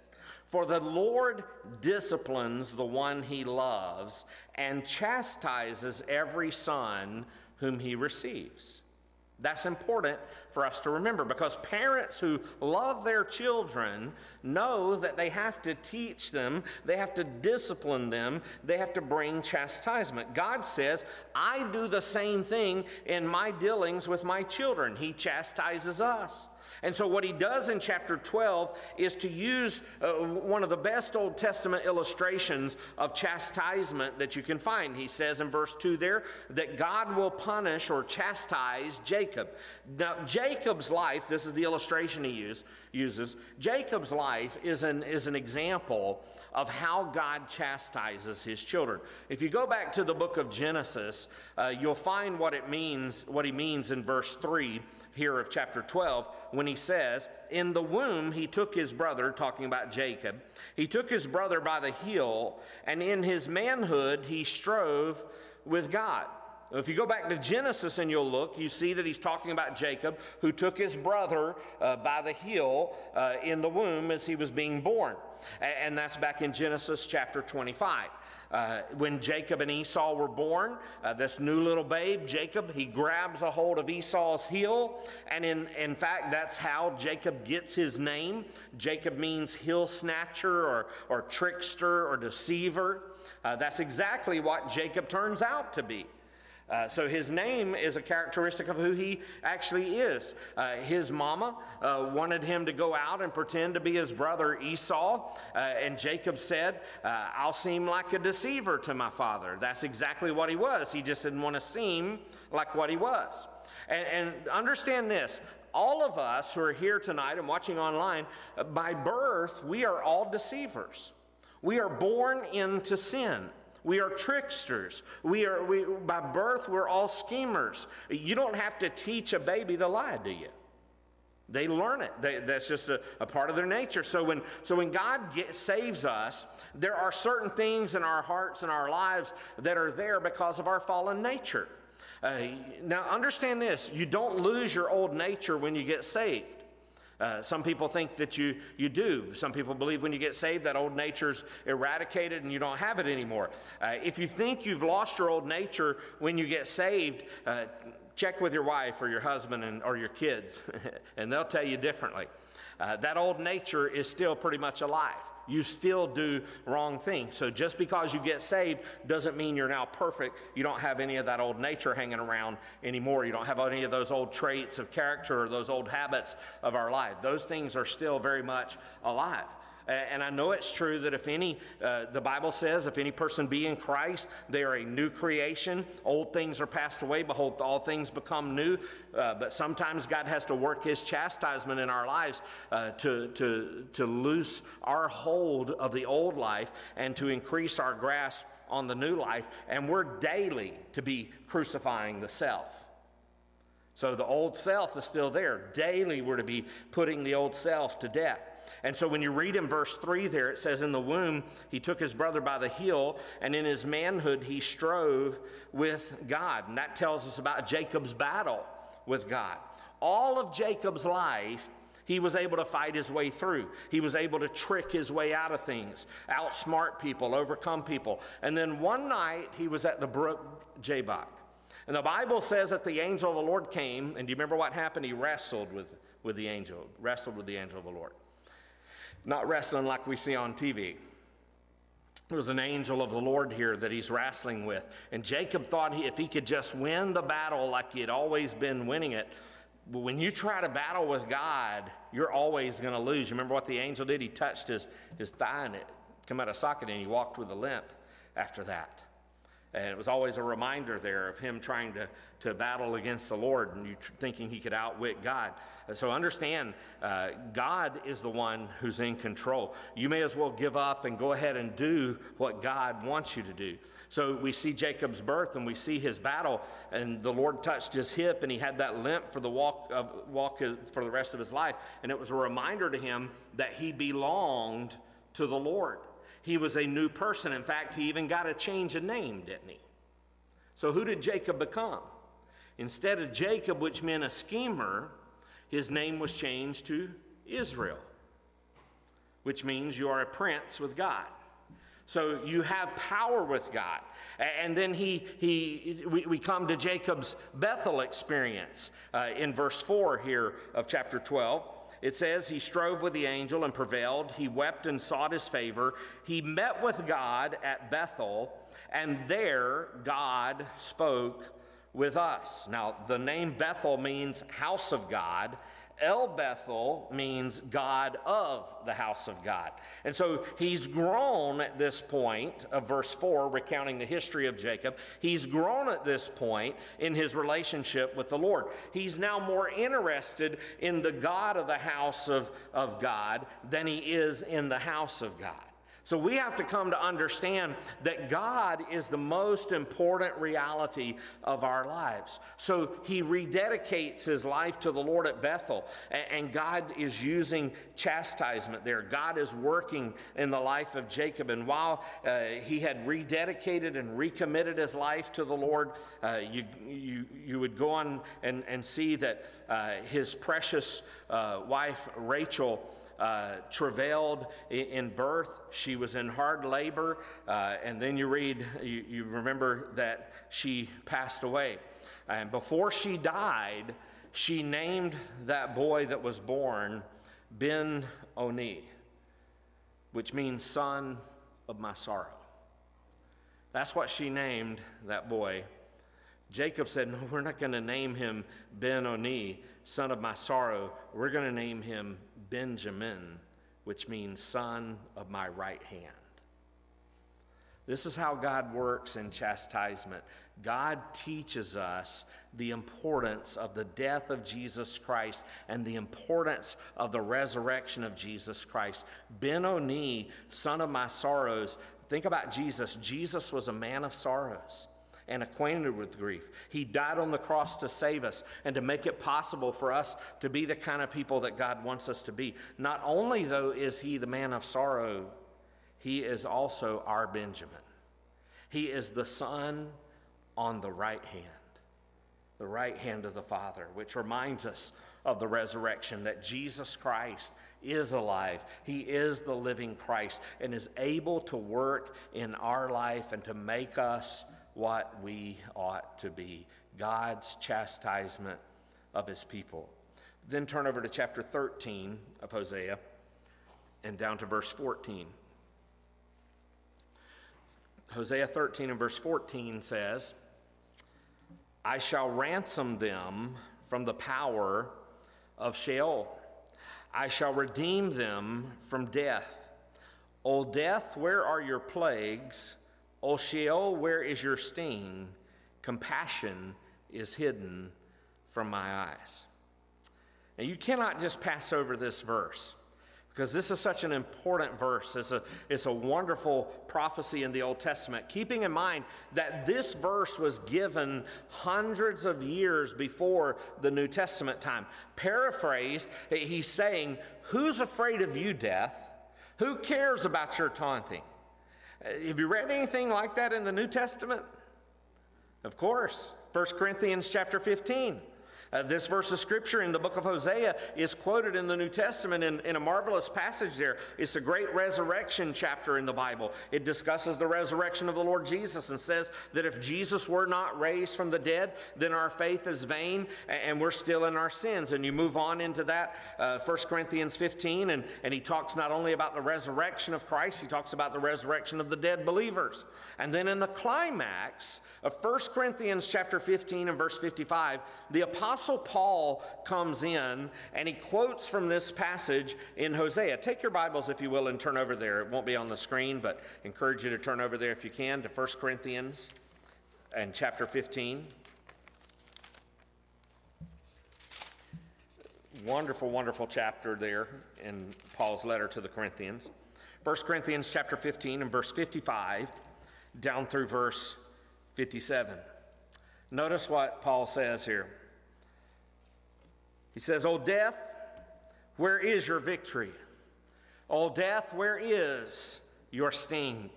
For the Lord disciplines the one he loves and chastises every son whom he receives. That's important for us to remember because parents who love their children know that they have to teach them, they have to discipline them, they have to bring chastisement. God says, I do the same thing in my dealings with my children. He chastises us. And so, what he does in chapter 12 is to use uh, one of the best Old Testament illustrations of chastisement that you can find. He says in verse 2 there that God will punish or chastise Jacob. Now, Jacob's life, this is the illustration he use, uses, Jacob's life is an, is an example of how God chastises his children. If you go back to the book of Genesis, uh, you'll find what it means, what he means in verse 3 here of chapter 12, when he says, In the womb he took his brother, talking about Jacob, he took his brother by the heel, and in his manhood he strove with God. If you go back to Genesis and you'll look, you see that he's talking about Jacob, who took his brother uh, by the heel uh, in the womb as he was being born. And that's back in Genesis chapter 25. Uh, when Jacob and Esau were born, uh, this new little babe, Jacob, he grabs a hold of Esau's heel. And in, in fact, that's how Jacob gets his name. Jacob means heel snatcher or, or trickster or deceiver. Uh, that's exactly what Jacob turns out to be. Uh, so his name is a characteristic of who he actually is. Uh, his mama uh, wanted him to go out and pretend to be his brother Esau, uh, and Jacob said, uh, I'll seem like a deceiver to my father. That's exactly what he was. He just didn't want to seem like what he was. And, and understand this all of us who are here tonight and watching online, by birth, we are all deceivers. We are born into sin. We are tricksters. We are, we, by birth, we're all schemers. You don't have to teach a baby to lie, do you? They learn it. They, that's just a, a, part of their nature. So when, so when God get, saves us, there are certain things in our hearts and our lives that are there because of our fallen nature. Uh, now, understand this you don't lose your old nature when you get saved. Uh, some people think that you, you do. Some people believe when you get saved that old nature's eradicated and you don't have it anymore. Uh, if you think you've lost your old nature when you get saved, uh, check with your wife or your husband and, or your kids, and they'll tell you differently. Uh, that old nature is still pretty much alive you still do wrong things. So just because you get saved doesn't mean you're now perfect. You don't have any of that old nature hanging around anymore. You don't have any of those old traits of character or those old habits of our life. Those things are still very much alive. And I know it's true that if any, uh, the Bible says, if any person be in Christ, they are a new creation. Old things are passed away. Behold, all things become new. Uh, but sometimes God has to work his chastisement in our lives uh, to, to, to loose our hold of the old life and to increase our grasp on the new life. And we're daily to be crucifying the self. So the old self is still there. Daily, we're to be putting the old self to death. And so when you read in verse 3 there, it says, In the womb, he took his brother by the heel, and in his manhood, he strove with God. And that tells us about Jacob's battle with God. All of Jacob's life, he was able to fight his way through. He was able to trick his way out of things, outsmart people, overcome people. And then one night, he was at the brook Jabbok. And the Bible says that the angel of the Lord came, and do you remember what happened? He wrestled with, with the angel, wrestled with the angel of the Lord. Not wrestling like we see on TV. There was an angel of the Lord here that he's wrestling with. And Jacob thought he, if he could just win the battle like he had always been winning it, but when you try to battle with God, you're always going to lose. You remember what the angel did? He touched his, his thigh and it came out of socket and he walked with a limp after that. And it was always a reminder there of him trying to, to battle against the Lord and you tr- thinking he could outwit God. And so understand, uh, God is the one who's in control. You may as well give up and go ahead and do what God wants you to do. So we see Jacob's birth and we see his battle, and the Lord touched his hip and he had that limp for the walk, walk for the rest of his life. And it was a reminder to him that he belonged to the Lord. He was a new person. In fact, he even got a change of name, didn't he? So, who did Jacob become? Instead of Jacob, which meant a schemer, his name was changed to Israel, which means you are a prince with God. So you have power with God. And then he, he, we, we come to Jacob's Bethel experience uh, in verse 4 here of chapter 12. It says, He strove with the angel and prevailed. He wept and sought his favor. He met with God at Bethel, and there God spoke with us. Now, the name Bethel means house of God, El Bethel means God of the house of God. And so he's grown at this point of verse 4, recounting the history of Jacob. He's grown at this point in his relationship with the Lord. He's now more interested in the God of the house of, of God than he is in the house of God. So we have to come to understand that God is the most important reality of our lives. So he rededicates his life to the Lord at Bethel, and God is using chastisement there. God is working in the life of Jacob. And while uh, he had rededicated and recommitted his life to the Lord, uh, you, you, you would go on and, and see that uh, his precious uh, wife, Rachel, uh, travailed in birth. She was in hard labor. Uh, and then you read, you, you remember that she passed away. And before she died, she named that boy that was born Ben Oni, which means son of my sorrow. That's what she named that boy. Jacob said, No, we're not going to name him Ben Oni, son of my sorrow. We're going to name him Benjamin, which means son of my right hand. This is how God works in chastisement. God teaches us the importance of the death of Jesus Christ and the importance of the resurrection of Jesus Christ. Ben Oni, son of my sorrows, think about Jesus. Jesus was a man of sorrows and acquainted with grief. He died on the cross to save us and to make it possible for us to be the kind of people that God wants us to be. Not only, though, is He the man of sorrow, He is also our Benjamin. He is the Son on the right hand, the right hand of the Father, which reminds us of the resurrection that Jesus Christ is alive. He is the living Christ and is able to work in our life and to make us what we ought to be God's chastisement of his people. Then turn over to chapter 13 of Hosea and down to verse 14. Hosea 13 and verse 14 says, I shall ransom them from the power of Sheol. I shall redeem them from death O death, where are your plagues? O Sheol, where is your sting? Compassion is hidden from my eyes. Now, you cannot just pass over this verse because this is such an important verse. It's a, it's a wonderful prophecy in the Old Testament. Keeping in mind that this verse was given hundreds of years before the New Testament time. Paraphrased, he's saying, Who's afraid of you, death? Who cares about your taunting? Uh, have you read anything like that in the New Testament? Of course. 1 Corinthians chapter 15. Uh, this verse of scripture in the book of Hosea is quoted in the New Testament in, in a marvelous passage there. It's a great resurrection chapter in the Bible. It discusses the resurrection of the Lord Jesus and says that if Jesus were not raised from the dead, then our faith is vain and we're still in our sins. And you move on into that, uh, 1 Corinthians 15, and, and he talks not only about the resurrection of Christ, he talks about the resurrection of the dead believers. And then in the climax, of 1 Corinthians chapter 15 and verse 55, the apostle Paul comes in and he quotes from this passage in Hosea. Take your Bibles if you will and turn over there. It won't be on the screen, but encourage you to turn over there if you can to 1 Corinthians and chapter 15. Wonderful, wonderful chapter there in Paul's letter to the Corinthians. 1 Corinthians chapter 15 and verse 55 down through verse 57. Notice what Paul says here. He says, O death, where is your victory? O death, where is your sting?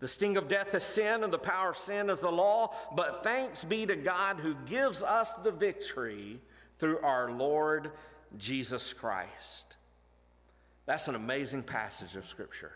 The sting of death is sin, and the power of sin is the law. But thanks be to God who gives us the victory through our Lord Jesus Christ. That's an amazing passage of Scripture.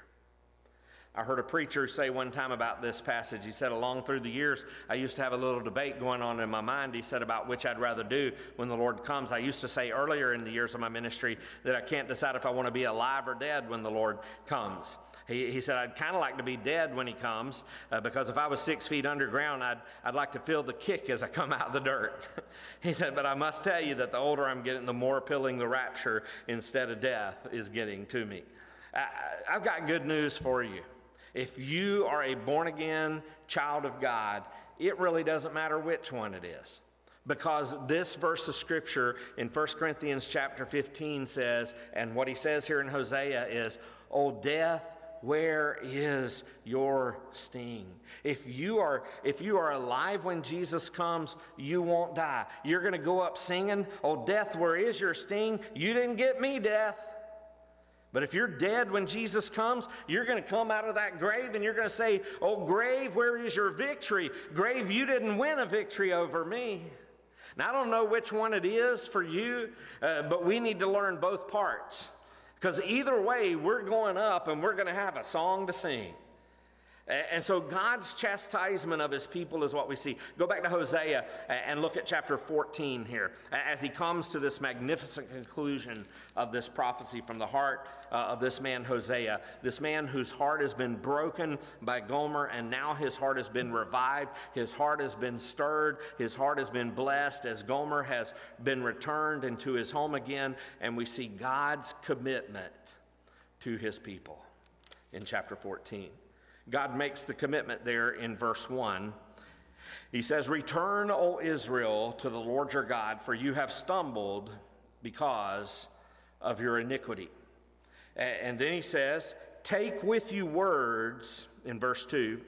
I heard a preacher say one time about this passage. He said, Along through the years, I used to have a little debate going on in my mind. He said, about which I'd rather do when the Lord comes. I used to say earlier in the years of my ministry that I can't decide if I want to be alive or dead when the Lord comes. He, he said, I'd kind of like to be dead when he comes uh, because if I was six feet underground, I'd, I'd like to feel the kick as I come out of the dirt. he said, But I must tell you that the older I'm getting, the more appealing the rapture instead of death is getting to me. I, I've got good news for you. If you are a born again child of God, it really doesn't matter which one it is. Because this verse of scripture in 1 Corinthians chapter 15 says, and what he says here in Hosea is, O death, where is your sting? If you are if you are alive when Jesus comes, you won't die. You're going to go up singing, "Oh death, where is your sting? You didn't get me, death." But if you're dead when Jesus comes, you're going to come out of that grave and you're going to say, Oh, grave, where is your victory? Grave, you didn't win a victory over me. Now, I don't know which one it is for you, uh, but we need to learn both parts. Because either way, we're going up and we're going to have a song to sing. And so God's chastisement of his people is what we see. Go back to Hosea and look at chapter 14 here as he comes to this magnificent conclusion of this prophecy from the heart uh, of this man Hosea. This man whose heart has been broken by Gomer and now his heart has been revived. His heart has been stirred. His heart has been blessed as Gomer has been returned into his home again. And we see God's commitment to his people in chapter 14. God makes the commitment there in verse 1. He says, Return, O Israel, to the Lord your God, for you have stumbled because of your iniquity. And then he says, Take with you words, in verse 2.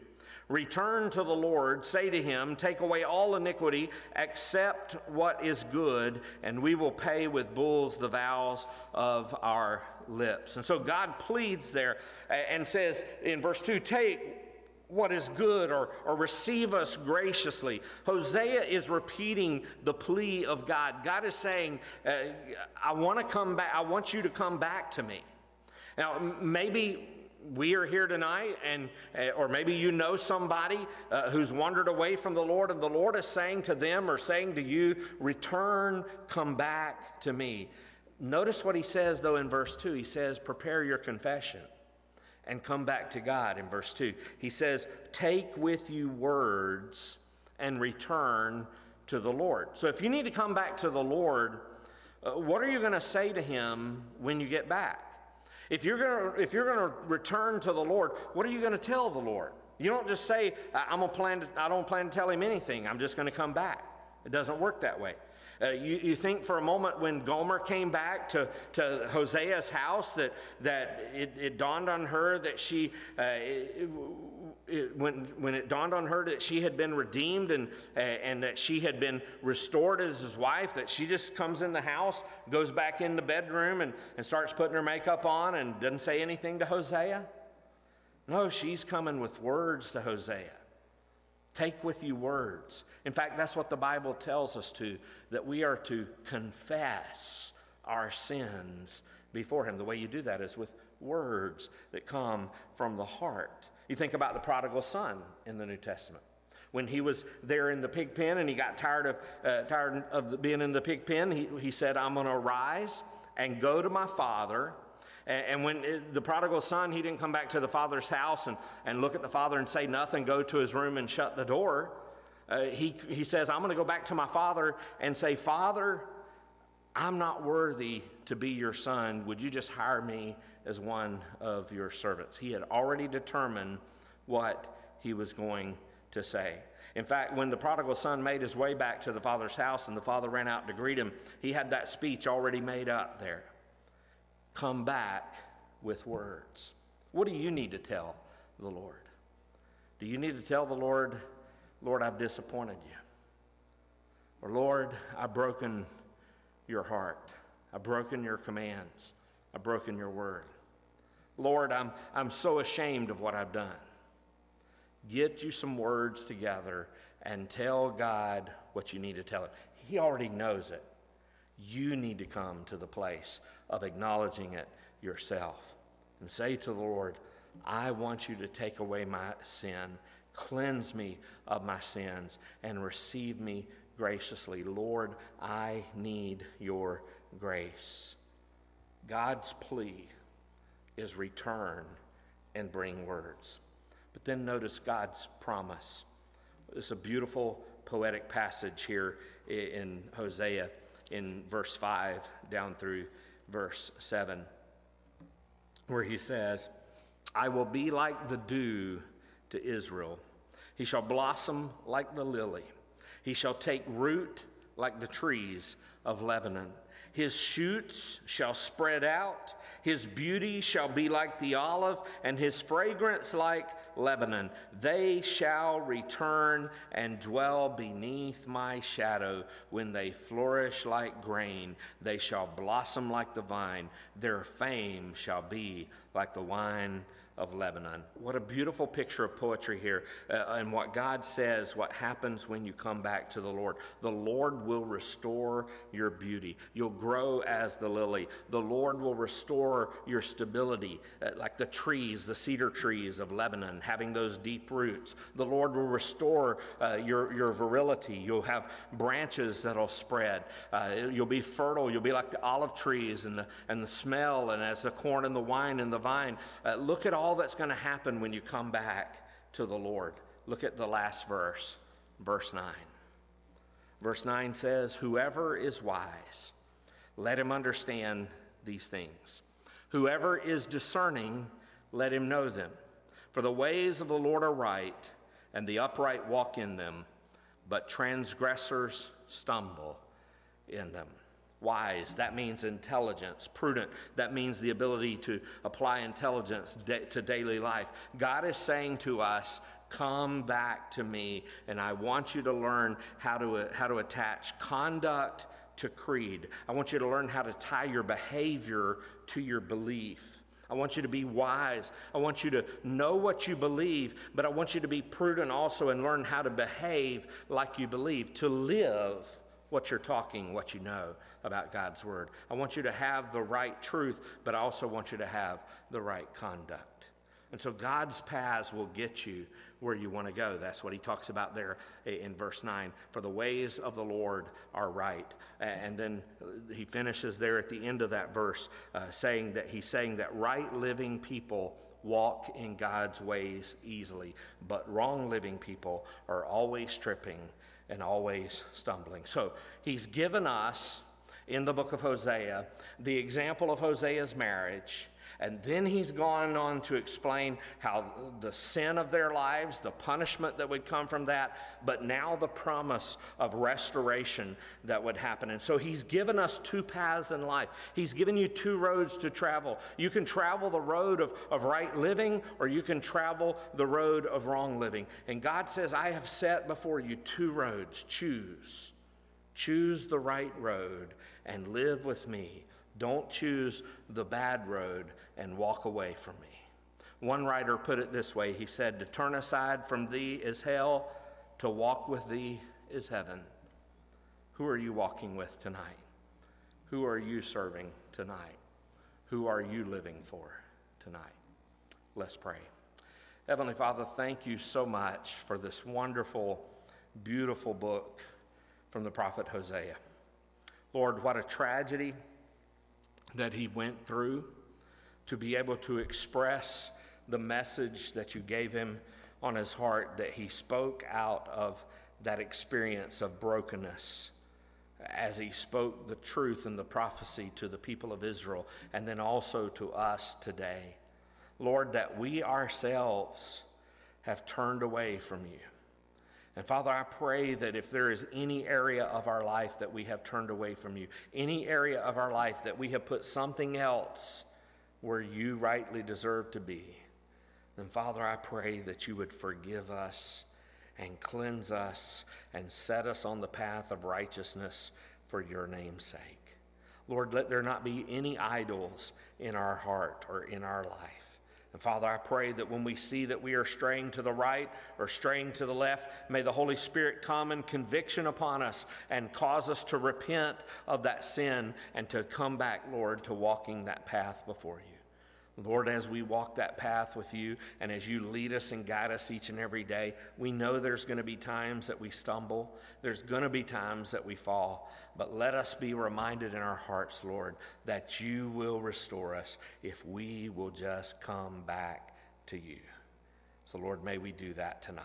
Return to the Lord, say to him, Take away all iniquity, accept what is good, and we will pay with bulls the vows of our lips. And so God pleads there and says in verse 2 take what is good or, or receive us graciously. Hosea is repeating the plea of God. God is saying, uh, I want to come back, I want you to come back to me. Now, maybe we are here tonight, and uh, or maybe you know somebody uh, who's wandered away from the Lord, and the Lord is saying to them or saying to you, Return, come back to me. Notice what he says, though, in verse 2. He says, Prepare your confession and come back to God in verse 2. He says, Take with you words and return to the Lord. So if you need to come back to the Lord, uh, what are you going to say to him when you get back? If you're going to if you're going to return to the Lord, what are you going to tell the Lord? You don't just say, I'm gonna plan to, I don't plan to tell him anything. I'm just going to come back. It doesn't work that way. Uh, you, you think for a moment when Gomer came back to, to Hosea's house that, that it, it dawned on her that she, uh, it, it, when, when it dawned on her that she had been redeemed and, uh, and that she had been restored as his wife, that she just comes in the house, goes back in the bedroom, and, and starts putting her makeup on and doesn't say anything to Hosea? No, she's coming with words to Hosea. Take with you words. In fact, that's what the Bible tells us to, that we are to confess our sins before Him. The way you do that is with words that come from the heart. You think about the prodigal son in the New Testament. When he was there in the pig pen and he got tired of, uh, tired of being in the pig pen, he, he said, I'm going to rise and go to my father and, when it, the prodigal son, he didn't come back to the father's house and, and look at the father and say nothing, go to his room and shut the door. Uh, he, he says, I'm going to go back to my father and say, Father, I'm not worthy to be your son. Would you just hire me as one of your servants? He had already determined what he was going to say. In fact, when the prodigal son made his way back to the father's house and the father ran out to greet him, he had that speech already made up there come back with words. What do you need to tell the Lord? Do you need to tell the Lord, Lord, I've disappointed you? Or, Lord, I've broken your heart. I've broken your commands. I've broken your word. Lord, I'm, I'm so ashamed of what I've done. Get you some words together and tell God what you need to tell him. He already knows it. You need to come to the place of acknowledging it yourself and say to the Lord, I want you to take away my sin, cleanse me of my sins, and receive me graciously. Lord, I need your grace. God's plea is return and bring words. But then notice God's promise. It's a beautiful poetic passage here in Hosea in verse 5 down through verse 7, where he says, I will be like the dew to Israel. He shall blossom like the lily. He shall take root like the trees of Lebanon. His shoots shall spread out. His beauty shall be like the olive, and his fragrance like Lebanon. They shall return and dwell beneath my shadow. When they flourish like grain, they shall blossom like the vine. Their fame shall be like the wine of Lebanon. What a beautiful picture of poetry here, uh, and what God says, what happens when you come back to the Lord. The Lord will restore your beauty. You'll grow as the lily. The Lord will restore your stability, uh, like the trees, the cedar trees of Lebanon, having those deep roots. The Lord will restore uh, your, your virility. You'll have branches that'll spread. Uh, you'll be fertile. You'll be like the olive trees and the, and the smell, and as the corn and the wine and the vine. Uh, look at all all that's going to happen when you come back to the Lord. Look at the last verse, verse 9. Verse 9 says, Whoever is wise, let him understand these things. Whoever is discerning, let him know them. For the ways of the Lord are right, and the upright walk in them, but transgressors stumble in them wise, that means intelligence. Prudent, that means the ability to apply intelligence to daily life. God is saying to us, Come back to me, and I want you to learn how to, how to attach conduct to creed. I want you to learn how to tie your behavior to your belief. I want you to be wise. I want you to know what you believe, but I want you to be prudent also and learn how to behave like you believe, to live what you're talking, what you know about God's Word. I want you to have the right truth, but I also want you to have the right conduct. And so God's paths will get you where you want to go. That's what he talks about there in verse 9. For the ways of the Lord are right. And then he finishes there at the end of that verse uh, saying that he's saying that right living people walk in God's ways easily, but wrong living people are always tripping and always stumbling. So he's given us in the book of Hosea the example of Hosea's marriage And then he's gone on to explain how the sin of their lives, the punishment that would come from that, but now the promise of restoration that would happen. And so he's given us two paths in life. He's given you two roads to travel. You can travel the road of, of right living, or you can travel the road of wrong living. And God says, I have set before you two roads. Choose. Choose the right road and live with me. Don't choose the bad road and walk away from me. One writer put it this way he said, To turn aside from thee is hell, to walk with thee is heaven. Who are you walking with tonight? Who are you serving tonight? Who are you living for tonight? Let's pray. Heavenly Father, thank you so much for this wonderful, beautiful book from the prophet Hosea. Lord, what a tragedy that he went through to be able to express the message that you gave him on his heart, that he spoke out of that experience of brokenness as he spoke the truth and the prophecy to the people of Israel and then also to us today. Lord, that we ourselves have turned away from you. And Father, I pray that if there is any area of our life that we have turned away from you, any area of our life that we have put something else where you rightly deserve to be, then Father, I pray that you would forgive us and cleanse us and set us on the path of righteousness for your name's sake. Lord, let there not be any idols in our heart or in our life. And Father, I pray that when we see that we are straying to the right or straying to the left, may the Holy Spirit come in conviction upon us and cause us to repent of that sin and to come back, Lord, to walking that path before you. Lord, as we walk that path with you and as you lead us and guide us each and every day, we know there's going to be times that we stumble. There's going to be times that we fall. But let us be reminded in our hearts, Lord, that you will restore us if we will just come back to you. So, Lord, may we do that tonight.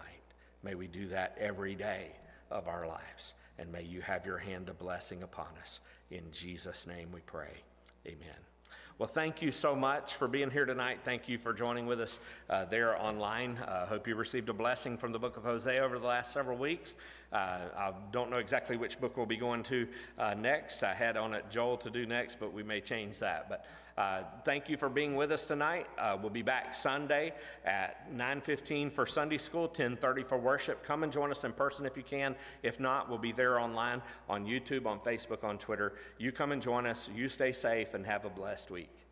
May we do that every day of our lives. And may you have your hand of blessing upon us. In Jesus' name we pray. Amen. Well, thank you so much for being here tonight. Thank you for joining with us uh, there online. I uh, hope you received a blessing from the book of Hosea over the last several weeks. Uh, I don't know exactly which book we'll be going to uh, next. I had on it Joel to do next, but we may change that. But uh, thank you for being with us tonight. Uh, we'll be back Sunday at 9:15 for Sunday school, 10:30 for worship. Come and join us in person if you can. If not, we'll be there online on YouTube, on Facebook, on Twitter. You come and join us. You stay safe and have a blessed week.